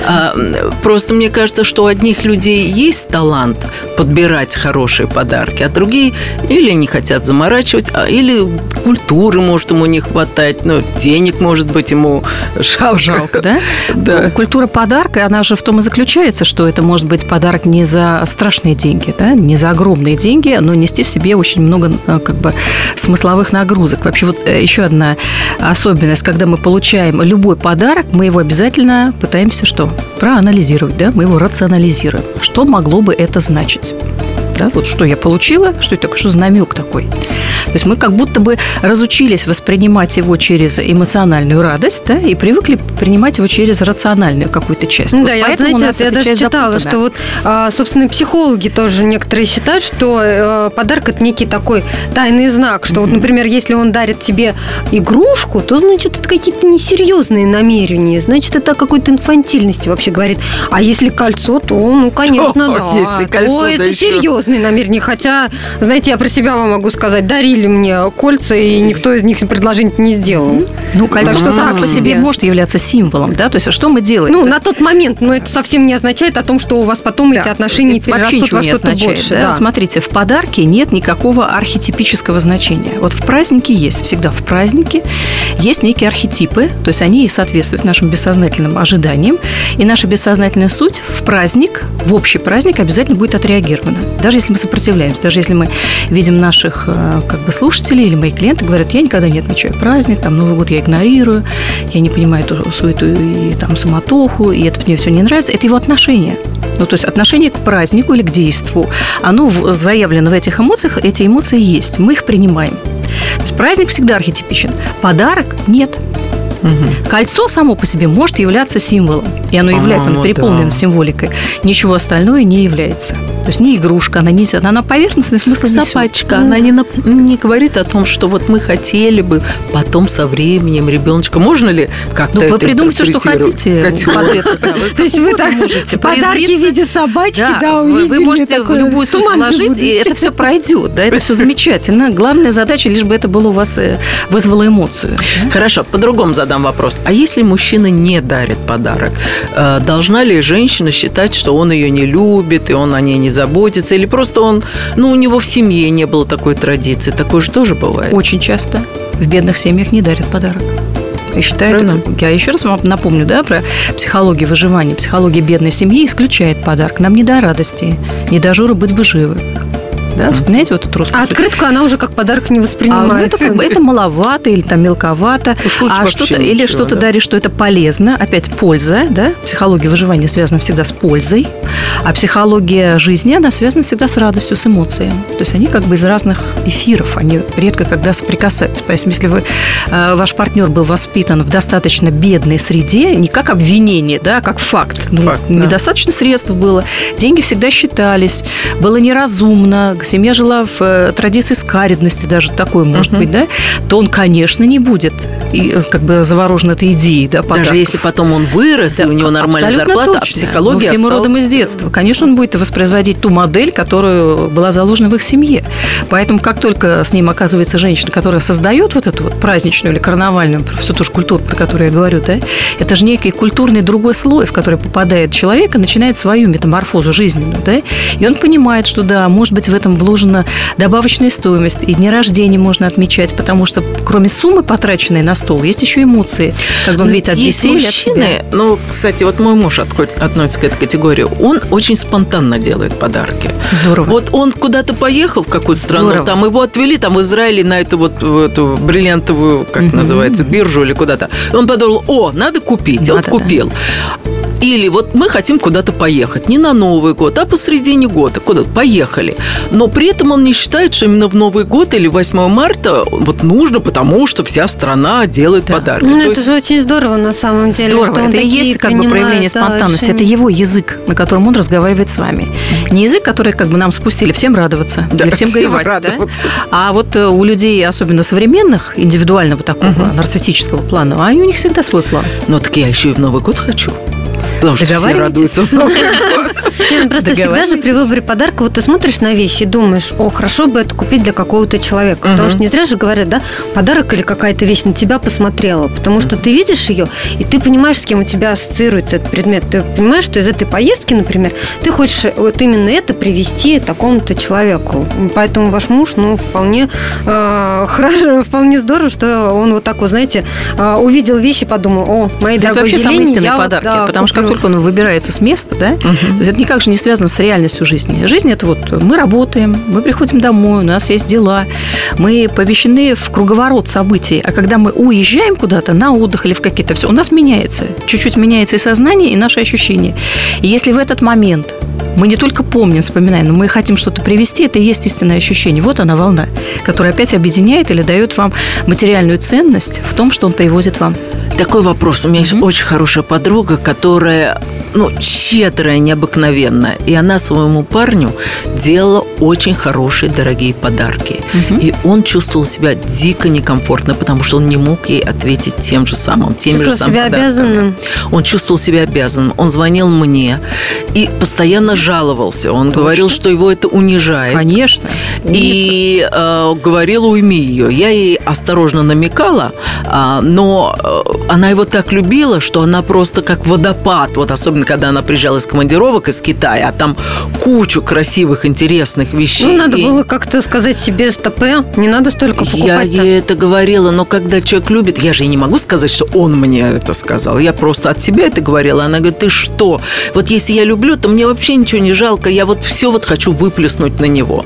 Speaker 2: А, просто мне кажется, что у одних людей есть талант подбирать хорошие подарки, а другие или не хотят заморачивать, а или культуры, может, ему не хватать, ну, денег, может быть, ему жалко.
Speaker 4: Жалко, да?
Speaker 2: Да.
Speaker 4: Культура подарка, она же в том и заключается, что это может быть подарок не за страшные деньги, да, не за огромные деньги, но нести в себе очень много э, как бы смысловых нагрузок. Вообще вот э, еще одна особенность, когда мы получаем любой подарок, мы его обязательно пытаемся что? Проанализировать, да, мы его рационализируем. Что могло бы это значить? Да, вот что я получила, что это такое, что за намек такой. То есть мы как будто бы разучились воспринимать его через эмоциональную радость, да, и привыкли принимать его через рациональную какую-то часть.
Speaker 3: Ну
Speaker 4: Вот
Speaker 3: да, я,
Speaker 4: поэтому у
Speaker 3: знаете, вот я
Speaker 4: эта
Speaker 3: даже читала,
Speaker 4: запутана.
Speaker 3: что вот, а, собственно, психологи тоже некоторые считают, что э, подарок это некий такой тайный знак, что вот, например, если он дарит тебе игрушку, то значит это какие-то несерьезные намерения, значит это какой-то инфантильности вообще говорит. А если кольцо, то, ну, конечно,
Speaker 2: О,
Speaker 3: да.
Speaker 2: если
Speaker 3: то
Speaker 2: кольцо, да
Speaker 3: это
Speaker 2: еще.
Speaker 3: серьезные намерения. Хотя, знаете, я про себя вам могу сказать, дарили мне кольца, и никто из них предложений не сделал.
Speaker 4: Ну, кольцо
Speaker 3: Так что
Speaker 4: само по себе может являться символом, да, то есть что мы делаем?
Speaker 3: Ну, на тот момент, но это совсем не означает о том, что у вас потом эти отношения перерастут во что-то больше.
Speaker 4: Смотрите, в подарке нет никакого архетипического значения. Вот в празднике есть, всегда в празднике есть некие архетипы, то есть они соответствуют нашим бессознательным ожиданиям, и наша бессознательная суть в праздник, в общий праздник обязательно будет отреагирована. Даже если мы сопротивляемся, даже если мы видим наших э, как бы слушателей или мои клиенты говорят, я никогда не отмечаю праздник, там Новый год я игнорирую, я не понимаю эту суету и там суматоху, и это мне все не нравится, это его отношение. Ну, то есть отношение к празднику или к действу, оно заявлено в этих эмоциях, эти эмоции есть, мы их принимаем. То есть праздник всегда архетипичен, подарок нет. Кольцо само по себе может являться символом, и оно является, оно
Speaker 2: По-моему,
Speaker 4: переполнено
Speaker 2: да.
Speaker 4: символикой. Ничего остальное не является. То есть не игрушка, она несет, она поверхностный смысл несет.
Speaker 2: Собачка, она не, нап- не говорит о том, что вот мы хотели бы потом со временем ребеночка. Можно ли как-то
Speaker 4: Ну, вы придумайте, что
Speaker 2: интерпретировать?
Speaker 4: хотите.
Speaker 3: То есть вы так
Speaker 4: можете
Speaker 3: подарки в виде собачки, да, увидели.
Speaker 4: вы можете любую суть вложить, и это все пройдет, да, это все замечательно. Главная задача, лишь бы это было у вас э, вызвало эмоцию.
Speaker 2: Хорошо, по-другому задам вопрос. А если мужчина не дарит подарок, э, должна ли женщина считать, что он ее не любит, и он о ней не заботится, или просто он, ну, у него в семье не было такой традиции? Такое же тоже бывает.
Speaker 4: Очень часто в бедных семьях не дарят подарок. Я считаю,
Speaker 2: Правильно.
Speaker 4: я еще раз вам напомню, да, про психологию выживания. Психология бедной семьи исключает подарок. Нам не до радости, не до журы быть бы живы. Да, вспоминаете вот эту русскую
Speaker 3: А открытка, она уже как подарок не
Speaker 4: А, ну,
Speaker 3: воспринимается.
Speaker 4: это, как бы, это маловато или там мелковато.
Speaker 2: Уж лучше
Speaker 4: а что-то, или
Speaker 2: ничего,
Speaker 4: что-то
Speaker 2: да.
Speaker 4: даришь, что это полезно. Опять польза, да? Психология выживания связана всегда с пользой. А психология жизни, она связана всегда с радостью, с эмоциями. То есть они как бы из разных эфиров, они редко когда соприкасаются. Поэтому если вы, э, ваш партнер был воспитан в достаточно бедной среде, не как обвинение, да, а как факт. Ну,
Speaker 2: Факт, да.
Speaker 4: недостаточно средств было, деньги всегда считались, было неразумно, семья жила в э, традиции скаредности, даже такой может
Speaker 2: Мгм.
Speaker 4: быть, да, то он, конечно, не будет и, э, как бы заворожен этой идеей, да,
Speaker 2: Даже
Speaker 4: подарков.
Speaker 2: если потом он вырос, и
Speaker 4: Да,
Speaker 2: у него нормальная зарплата,
Speaker 4: точно.
Speaker 2: а психология
Speaker 4: Ну, все мы родом
Speaker 2: осталась-
Speaker 4: из детства. Конечно, он будет воспроизводить ту модель, которая была заложена в их семье. Поэтому, как только с ним оказывается женщина, которая создает вот эту вот праздничную или карнавальную, всю ту же культуру, про которую я говорю, да, это же некий культурный другой слой, в который попадает человек и начинает свою метаморфозу жизненную, да, и он понимает, что да, может быть, в этом вложена добавочная стоимость, и дни рождения можно отмечать, потому что кроме суммы, потраченной на стол, есть еще эмоции, когда он видит от
Speaker 2: Есть
Speaker 4: детей или от себя.
Speaker 2: мужчины, ну, кстати, вот мой муж относится к этой категории, он очень спонтанно делает подарки.
Speaker 4: Здорово.
Speaker 2: Вот он куда-то поехал в какую-то страну,
Speaker 4: Здорово.
Speaker 2: там его отвели, там в Израиле на эту вот эту бриллиантовую, как
Speaker 4: Мгм.
Speaker 2: называется, биржу или куда-то. Он подумал, о, надо купить,
Speaker 4: Надо, да.
Speaker 2: купил. Или вот мы хотим куда-то поехать, не на Новый год, а посредине года, куда-то поехали. Но при этом он не считает, что именно в Новый год или 8 марта вот нужно, потому что вся страна делает
Speaker 4: Да.
Speaker 2: подарки.
Speaker 3: Ну,
Speaker 2: То
Speaker 3: это
Speaker 2: есть-
Speaker 3: же очень здорово на самом деле.
Speaker 4: Здорово.
Speaker 3: что он
Speaker 4: это и есть как бы проявление
Speaker 3: да,
Speaker 4: спонтанности. Это его язык, на котором он разговаривает с вами. Не язык, который как бы нам спустили всем радоваться,
Speaker 2: Да,
Speaker 4: или всем
Speaker 2: всем
Speaker 4: горевать. да?
Speaker 2: радоваться.
Speaker 4: А вот э, у людей, особенно современных, индивидуального такого нарциссического плана, они у них всегда свой план.
Speaker 2: Ну, так я еще и в Новый год хочу. Потому что все радуются в Новый год.
Speaker 3: Не, ну просто всегда же при выборе подарка, вот ты смотришь на вещи и думаешь, о, хорошо бы это купить для какого-то человека. Потому
Speaker 2: Мгм.
Speaker 3: что не зря же говорят, да, подарок или какая-то вещь на тебя посмотрела. Потому что ты видишь ее, и ты понимаешь, с кем у тебя ассоциируется этот предмет. Ты понимаешь, что из этой поездки, например, ты хочешь вот именно это привести такому-то человеку. Поэтому ваш муж, ну, вполне э, хорошо, вполне здорово, что он вот так вот, знаете, э, увидел вещи, подумал, о, моей
Speaker 4: Это
Speaker 3: дорогой
Speaker 4: вообще самые
Speaker 3: Елене,
Speaker 4: истинные
Speaker 3: я вот,
Speaker 4: подарки,
Speaker 3: да,
Speaker 4: потому что как
Speaker 3: куплю».
Speaker 4: только он выбирается с места, да, то есть это никак же не связано с реальностью жизни. Жизнь это вот мы работаем, мы приходим домой, у нас есть дела, мы помещены в круговорот событий, а когда мы уезжаем куда-то на отдых или в какие-то все, у нас меняется, чуть-чуть меняется и сознание, и наши ощущения. И если в этот момент мы не только помним, вспоминаем, но мы хотим что-то привести, это и есть истинное ощущение. Вот она волна, которая опять объединяет или дает вам материальную ценность в том, что он привозит вам.
Speaker 2: Такой вопрос. У меня есть очень хорошая подруга, которая ну, щедрая, необыкновенная. И она своему парню делала очень хорошие, дорогие подарки. И он чувствовал себя дико некомфортно, потому что он не мог ей ответить тем же самым, теми же
Speaker 3: Чувствовал
Speaker 2: самыми
Speaker 3: себя
Speaker 2: подарками.
Speaker 3: обязанным.
Speaker 2: Он чувствовал себя обязанным. Он звонил мне и постоянно жаловался. Он говорил, что его это унижает.
Speaker 4: Конечно.
Speaker 2: И э, говорила, уйми ее. Я ей осторожно намекала, а, но э, она его так любила, что она просто как водопад, вот особенно когда она приезжала из командировок из Китая, а там кучу красивых, интересных вещей.
Speaker 3: Ну, надо
Speaker 2: И
Speaker 3: было как-то сказать себе стопе, не надо столько
Speaker 2: я
Speaker 3: покупать.
Speaker 2: ей это говорила, но когда человек любит, я же не могу сказать, что он мне это сказал. Я просто от себя это говорила. Она говорит, ты что? Вот если я люблю, то мне вообще ничего не жалко. Я вот все вот хочу выплеснуть на него.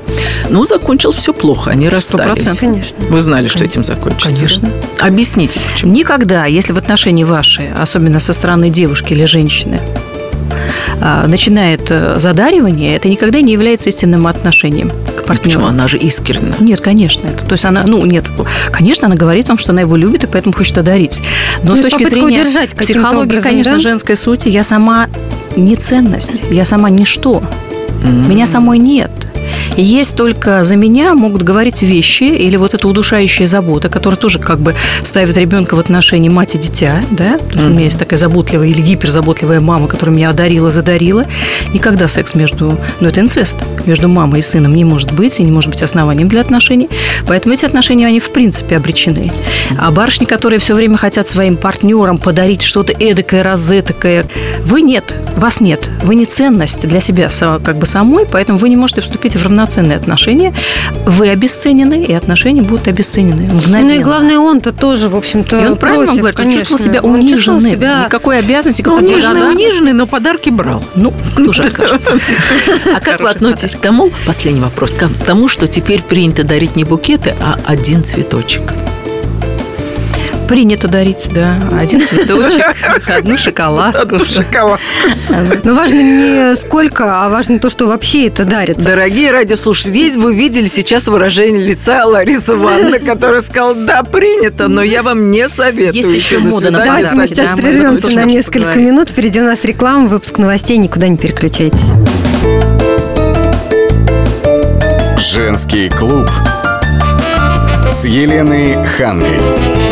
Speaker 2: Ну, закончилось все плохо. Они расстались.
Speaker 4: процентов.
Speaker 3: Конечно.
Speaker 2: Вы знали, что этим закончится?
Speaker 4: Конечно.
Speaker 2: Объясните, почему.
Speaker 4: Никогда, если в отношении ваши, особенно со стороны девушки или женщины, а, начинает э, задаривание, это никогда не является истинным отношением к партнеру.
Speaker 2: Почему? Она же искренна.
Speaker 4: Нет, конечно. Это, то есть она, ну, нет, конечно, она говорит вам, что она его любит и поэтому хочет одарить. Но
Speaker 3: Ну,
Speaker 4: с точки зрения психологии,
Speaker 3: образом,
Speaker 4: конечно,
Speaker 3: да?
Speaker 4: женской сути, я сама не ценность, я сама ничто. Меня самой нет. Есть только за меня могут говорить вещи или вот эта удушающая забота, которая тоже как бы ставит ребенка в отношении мать и дитя, да? То есть у меня есть такая заботливая или гиперзаботливая мама, которая меня одарила, задарила. Никогда секс между... Ну, это инцест. Между мамой и сыном не может быть и не может быть основанием для отношений. Поэтому эти отношения, они в принципе обречены. А барышни, которые все время хотят своим партнерам подарить что-то эдакое, разэтакое, вы нет, вас нет. Вы не ценность для себя как бы самой, поэтому вы не можете вступить в равноценные отношения. Вы обесценены, и отношения будут обесценены.
Speaker 3: Мгновенно. Ну и главное, он-то тоже, в общем-то,
Speaker 4: И он правильно
Speaker 3: против,
Speaker 4: говорит, он
Speaker 3: конечно.
Speaker 4: чувствовал себя
Speaker 3: Он чувствовал
Speaker 4: униженным.
Speaker 3: себя-
Speaker 4: Никакой обязанности,
Speaker 2: Ну,
Speaker 4: никакой
Speaker 2: униженный, униженный, но подарки брал.
Speaker 4: Ну, кто же откажется?
Speaker 2: А как вы относитесь к тому, последний вопрос, к тому, что теперь принято дарить не букеты, а один цветочек?
Speaker 4: Принято дарить, да, один цветочек, одну шоколадку.
Speaker 3: Но важно не сколько, а важно то, что вообще это дарится.
Speaker 2: Дорогие радиослушатели, здесь бы увидели сейчас выражение лица Ларисы Ивановны, которая сказала, да, принято, но я вам не советую.
Speaker 4: Есть еще мода на
Speaker 3: Давайте мы сейчас прервемся на несколько минут. Впереди у нас реклама, выпуск новостей. Никуда не переключайтесь.
Speaker 1: Женский клуб с Еленой Хангой.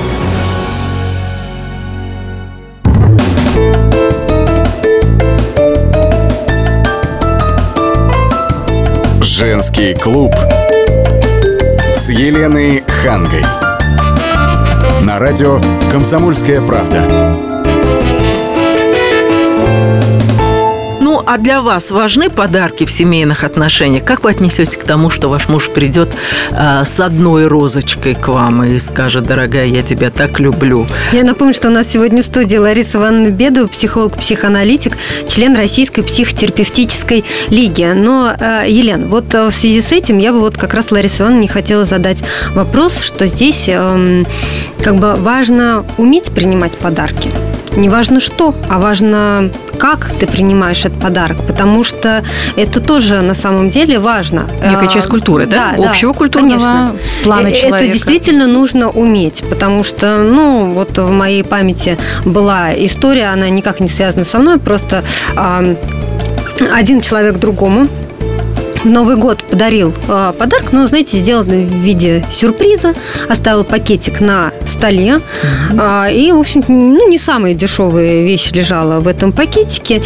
Speaker 1: Женский клуб с Еленой Хангой. На радио «Комсомольская правда».
Speaker 2: А для вас важны подарки в семейных отношениях? Как вы отнесетесь к тому, что ваш муж придет э, с одной розочкой к вам и скажет, дорогая, я тебя так люблю?
Speaker 3: Я напомню, что у нас сегодня в студии Лариса Ивановна Бедова, психолог-психоаналитик, член Российской психотерапевтической лиги. Но, э, Елена, вот э, в связи с этим я бы вот как раз Ларисе Ивановне хотела задать вопрос, что здесь эм, как бы важно уметь принимать подарки. Не важно что, а важно, как ты принимаешь этот подарок, потому что это тоже на самом деле важно.
Speaker 4: Некая
Speaker 3: Э,
Speaker 4: часть культуры, да?
Speaker 3: да,
Speaker 4: Общего
Speaker 3: да,
Speaker 4: культурного
Speaker 3: конечно.
Speaker 4: плана
Speaker 3: Э,
Speaker 4: человека.
Speaker 3: Это действительно нужно уметь, потому что, ну, вот в моей памяти была история, она никак не связана со мной, просто один человек другому Новый год подарил э, подарок, но, знаете, сделал в виде сюрприза, оставил пакетик на столе, А, и, в общем, ну, не самая дешевая вещь лежала в этом пакетике,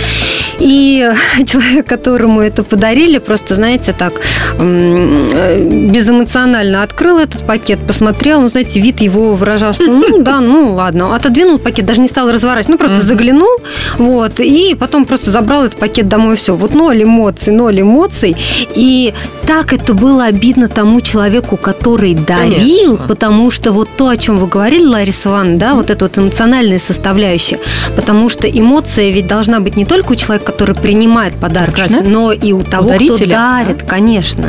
Speaker 3: и человек, которому это подарили, просто, знаете, так э, безэмоционально открыл этот пакет, посмотрел, ну, знаете, вид его выражал, что, ну, да, ну, ладно, отодвинул пакет, даже не стал разворачивать, ну, просто заглянул, вот, и потом просто забрал этот пакет домой, и все. Вот ноль эмоций, ноль эмоций, и так это было обидно тому человеку, который дарил,
Speaker 2: Конечно.
Speaker 3: потому что вот то, о чем вы говорили, Лариса Ивановна, да, вот эта вот эмоциональная составляющая, потому что эмоция ведь должна быть не только у человека, который принимает подарок,
Speaker 4: Точно.
Speaker 3: но и у того, кто
Speaker 4: дарителя,
Speaker 3: дарит, конечно.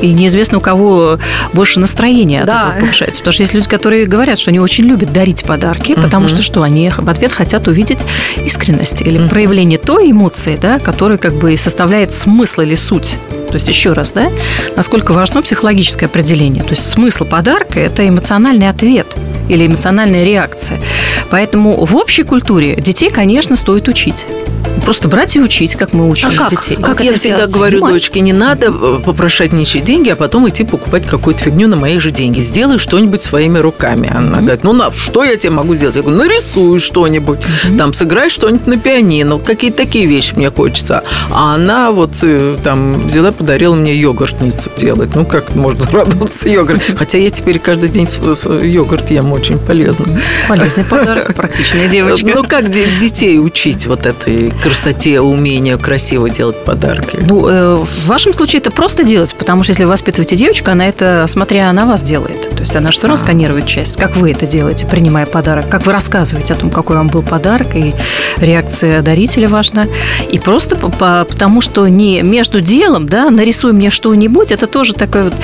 Speaker 4: И неизвестно, у кого больше настроение от
Speaker 3: Да.
Speaker 4: этого повышается. Потому что есть люди, которые говорят, что они очень любят дарить подарки, потому что что? Они в ответ хотят увидеть искренность или проявление той эмоции, да, которая как бы и составляет смысл или суть. То есть, еще раз, да, насколько важно психологическое определение. То есть, смысл подарка – это эмоциональный ответ или эмоциональная реакция. Поэтому в общей культуре детей, конечно, стоит учить. Просто брать и учить, как мы учим
Speaker 3: А как?
Speaker 4: детей.
Speaker 3: Как
Speaker 2: вот я всегда
Speaker 3: делать?
Speaker 2: говорю
Speaker 4: Понимаете?
Speaker 2: дочке, не надо э, попрошать ничьи деньги, а потом идти покупать какую-то фигню на мои же деньги. Сделай что-нибудь своими руками. Она говорит, ну, на, что я тебе могу сделать? Я говорю, нарисуй что-нибудь, там, сыграй что-нибудь на пианино. Какие-то такие вещи мне хочется. А она вот э, там взяла, подарила мне йогуртницу делать. Ну, как можно радоваться йогурт? Хотя я теперь каждый день йогурт ем, очень полезно.
Speaker 4: Полезный подарок, практичная девочка.
Speaker 2: Ну, как де- детей учить вот этой красоте, умению красиво делать подарки?
Speaker 4: Ну, э, в вашем случае это просто делать, потому что если вы воспитываете девочку, она это, смотря на вас, делает. То есть она же все равно
Speaker 2: А.
Speaker 4: сканирует часть. Как вы это делаете, принимая подарок? Как вы рассказываете о том, какой вам был подарок, и реакция дарителя важна. И просто по- потому, что не между делом, да, да, нарисуй мне что-нибудь, это тоже такое вот,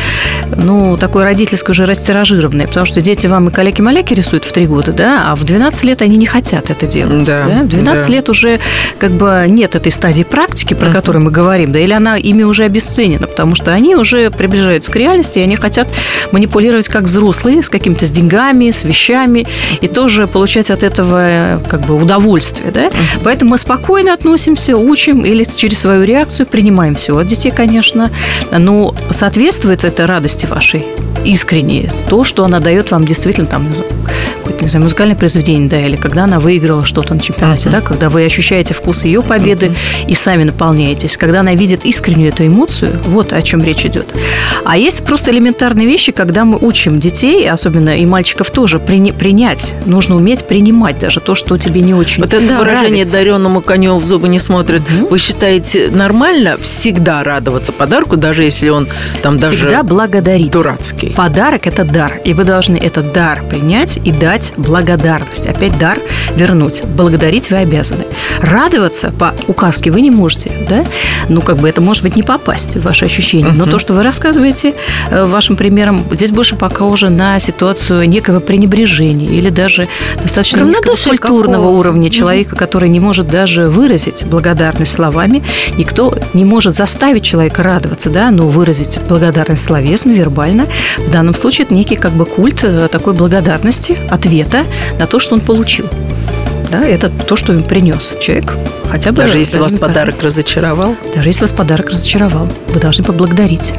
Speaker 4: ну, такое родительское уже растиражированное, потому что дети вам и каляки-маляки рисуют в 3 года, да, а в 12 лет они не хотят это делать.
Speaker 2: Да,
Speaker 4: В 12
Speaker 2: да.
Speaker 4: лет уже как бы нет этой стадии практики, про которую мы говорим, да, или она ими уже обесценена, потому что они уже приближаются к реальности, и они хотят манипулировать как взрослые, с какими-то с деньгами, с вещами, и тоже получать от этого э, как бы удовольствие, да. Поэтому мы спокойно относимся, учим или через свою реакцию принимаем все от детей, конечно, но соответствует это радости вашей? Искренне то, что она дает вам действительно там какое-то, не знаю, музыкальное произведение, да, или когда она выиграла что-то на чемпионате, да, когда вы ощущаете вкус ее победы и сами наполняетесь, когда она видит искреннюю эту эмоцию, вот о чем речь идет. А есть просто элементарные вещи, когда мы учим детей, особенно и мальчиков тоже, прини- принять. Нужно уметь принимать даже то, что тебе не очень
Speaker 2: Вот это
Speaker 3: Да,
Speaker 2: выражение
Speaker 4: нравится.
Speaker 2: «дареному коню в зубы не смотрит». Вы считаете нормально всегда радоваться подарку, даже если он там даже
Speaker 4: Всегда благодарить.
Speaker 2: дурацкий?
Speaker 4: Подарок – это дар, и вы должны этот дар принять и дать благодарность. Опять дар вернуть. Благодарить вы обязаны. Радоваться по указке вы не можете, да? Ну, как бы это может быть не попасть в ваши ощущения. Но то, что вы рассказываете э, вашим примером, здесь больше похоже на ситуацию некого пренебрежения или даже достаточно низкого культурного уровня человека, который не может даже выразить благодарность словами. Никто не может заставить человека радоваться, да, но выразить благодарность словесно, вербально. В данном случае это некий как бы культ э, такой благодарности, ответа на то, что он получил. Да, это то, что им принес человек. Хотя бы
Speaker 2: Даже если вас подарок разочаровал?
Speaker 4: Даже если вас подарок разочаровал, вы должны поблагодарить.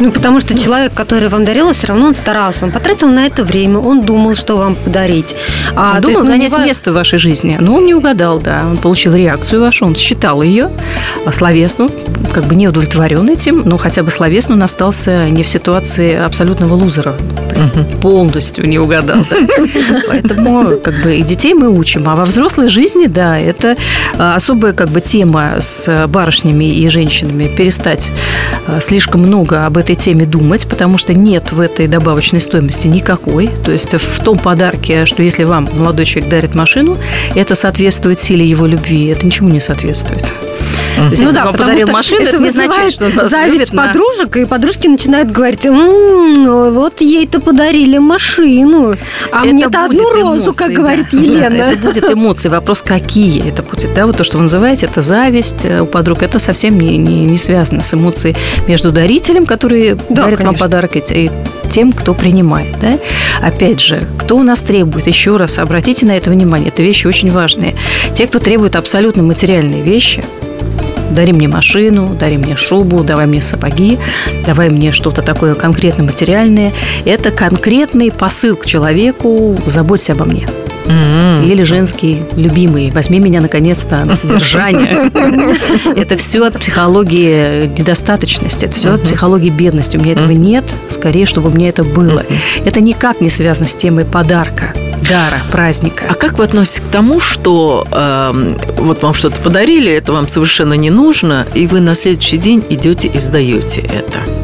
Speaker 3: Ну, потому что человек, который вам дарил, все равно он старался. Он потратил на это время, он думал, что вам подарить. А,
Speaker 4: Он думал
Speaker 3: есть, ну,
Speaker 4: занять
Speaker 3: не ва-
Speaker 4: место в вашей жизни, но он не угадал, да. Он получил реакцию вашу, он считал ее а, словесную, как бы не удовлетворен этим, но хотя бы словесно он остался не в ситуации абсолютного лузера. Полностью не угадал. да. Поэтому как бы и детей мы учим. А во взрослой жизни, да, это а, особая как бы тема с барышнями и женщинами перестать а, слишком много об этой теме думать, потому что нет в этой добавочной стоимости никакой. То есть в том подарке, что если вам молодой человек дарит машину, это соответствует силе его любви, это ничему не соответствует. То есть, вам
Speaker 3: потому
Speaker 4: подарил
Speaker 3: что
Speaker 4: машину, это, не значит, что он вас
Speaker 3: зависть
Speaker 4: любит на-
Speaker 3: подружек, и подружки начинают говорить, «М, ну, вот ей-то подарили машину, а
Speaker 4: Это
Speaker 3: мне-то одну розу,
Speaker 4: эмоции,
Speaker 3: как
Speaker 4: да.
Speaker 3: говорит
Speaker 4: Да,
Speaker 3: Елена.
Speaker 4: это будет эмоции. Вопрос, какие это будет. Да, вот то, что вы называете, это зависть э, у подруг. Это совсем не, не, не связано с эмоцией между дарителем, который
Speaker 3: Да,
Speaker 4: дарит вам
Speaker 3: конечно.
Speaker 4: подарок, и т- и тем, кто принимает. Да? Опять же, кто у нас требует? Еще раз, обратите на это внимание. Это вещи очень важные. Те, кто требует абсолютно материальные вещи, Дари мне машину, дари мне шубу, давай мне сапоги, давай мне что-то такое конкретно материальное. Это конкретный посыл к человеку «заботься обо мне». Или женский любимый «возьми меня наконец-то на содержание». Это все от психологии недостаточности, это все от психологии бедности. У меня этого нет, скорее, чтобы у меня это было. Это никак не связано с темой подарка, дара, праздника.
Speaker 2: А как вы относитесь к тому, что эм, вот вам что-то подарили, это вам совершенно не нужно, и вы на следующий день идете и сдаете это?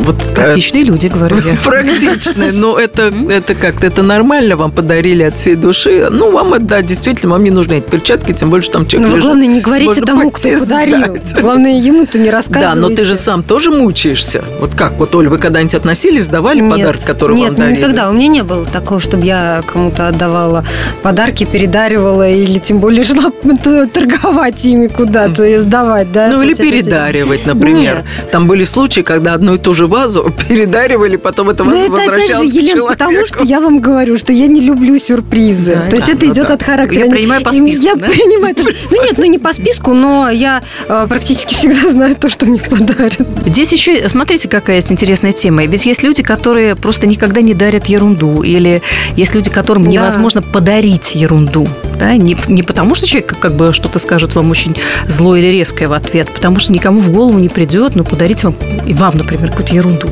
Speaker 2: Вот э,
Speaker 4: Практичные люди, говорю я.
Speaker 2: Практичный, но это, это как-то, это нормально, вам подарили от всей души. Ну, вам это, да, действительно, вам не нужны эти перчатки, тем более, что там человек
Speaker 3: Ну, вы,
Speaker 2: лежит.
Speaker 3: главное, не говорите
Speaker 2: Можно
Speaker 3: тому, кто подарил.
Speaker 2: сдать.
Speaker 3: Главное, ему-то не рассказывайте.
Speaker 2: Да, но ты же сам тоже мучаешься. Вот как? Вот, Оль, вы когда-нибудь относились, сдавали
Speaker 3: Нет,
Speaker 2: подарок, который
Speaker 3: Нет,
Speaker 2: вам дарили?
Speaker 3: никогда. У меня не было такого, чтобы я кому-то отдавала подарки, передаривала или тем более шла т- торговать ими куда-то и сдавать, да?
Speaker 2: Ну, или передаривать, например.
Speaker 3: Нет.
Speaker 2: Там были случаи, когда одну и ту же вазу передаривали, потом это ваза
Speaker 3: это опять же, Елена, потому что я вам говорю, что я не люблю сюрпризы.
Speaker 4: Да,
Speaker 3: То есть
Speaker 2: да,
Speaker 3: это
Speaker 2: ну
Speaker 3: идет
Speaker 2: да.
Speaker 3: от характера.
Speaker 4: Я принимаю по списку,
Speaker 3: Я
Speaker 4: да?
Speaker 3: принимаю тоже. Ну нет, ну не по списку, но я э, практически всегда знаю то, что мне подарят.
Speaker 4: Здесь еще, смотрите, какая есть интересная тема. Ведь есть люди, которые просто никогда не дарят ерунду, или есть люди, которым
Speaker 3: Да.
Speaker 4: невозможно подарить ерунду. Да? Не, не потому, что человек как бы что-то скажет вам очень злое или резкое в ответ, потому что никому в голову не придет, ну, подарить вам, и вам, например, какую-то ерунду.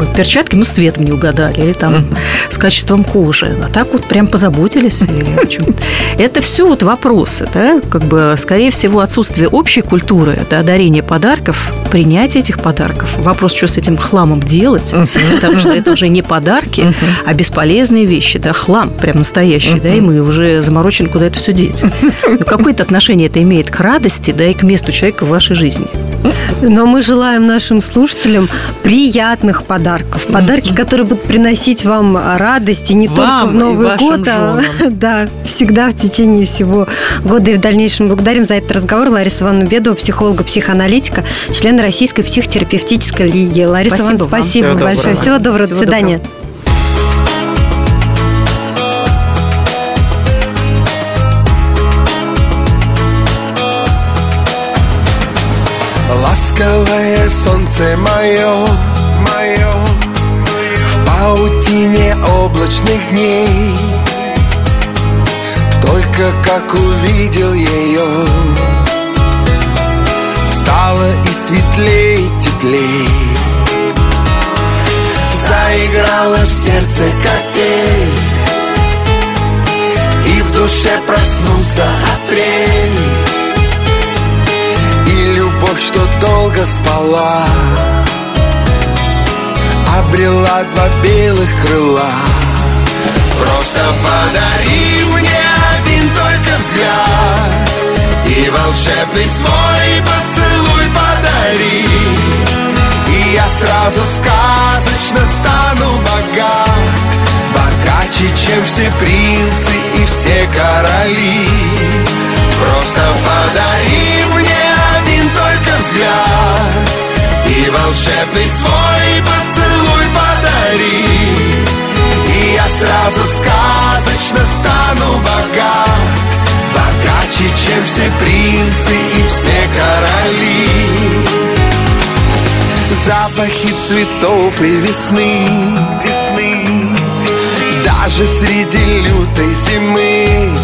Speaker 4: Бы перчатки, ну, с цветом не угадали, или там с качеством кожи. А так вот прям позаботились или Это все вот вопросы, да, как бы, скорее всего, отсутствие общей культуры, да, дарения подарков, принятие этих подарков. Вопрос, что с этим хламом делать, потому что это уже не подарки, а бесполезные вещи, да, хлам прям настоящий, да, и мы уже заморочены, куда это все деть. Ну, какое-то отношение это имеет к радости, да, и к месту человека в вашей жизни.
Speaker 3: Но мы желаем нашим слушателям приятных подарков. Подарки, которые будут приносить вам радость и не
Speaker 2: Вам
Speaker 3: только в Новый год, а да, всегда в течение всего года и в дальнейшем. Благодарим за этот разговор Ларису Ивановну Бедову, психолога, психоаналитика, члена Российской психотерапевтической лиги. Лариса
Speaker 4: Спасибо
Speaker 3: Ивановна,
Speaker 4: вам.
Speaker 3: спасибо
Speaker 2: Всего
Speaker 3: большое.
Speaker 2: доброго.
Speaker 3: Всего доброго.
Speaker 4: Всего
Speaker 3: До свидания.
Speaker 4: доброго.
Speaker 7: Ласковое солнце мое, мое В паутине облачных дней. Только как увидел ее Стало и светлей, и теплей Заиграла в сердце капель И в душе проснулся апрель что долго спала. Обрела два белых крыла. Просто подари мне один только взгляд И волшебный свой поцелуй подари. И я сразу сказочно стану богат Богаче, чем все принцы и все короли. Просто подари Волшебный свой поцелуй подари. И я сразу сказочно стану богат. Богаче, чем все принцы и все короли. Запахи цветов и весны. Даже среди лютой зимы.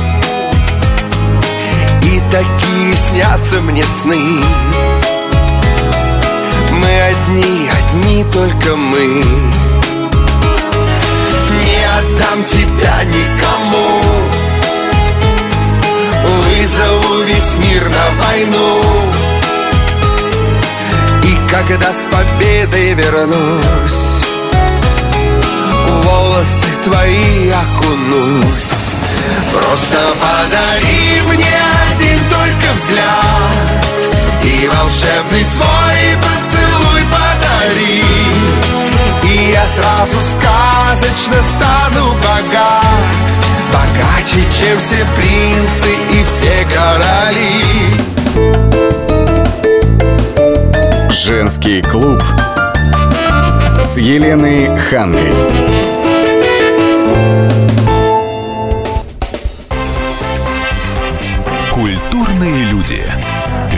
Speaker 7: И такие снятся мне сны Мы одни, одни только мы. Не отдам тебя никому. Вызову весь мир на войну. И когда с победой вернусь Волосы твои окунусь. Просто подари мне один только взгляд И волшебный свой поцелуй подари. И я сразу сказочно стану богат. Богаче, чем все принцы и все короли.
Speaker 1: Женский клуб с Еленой Хангой.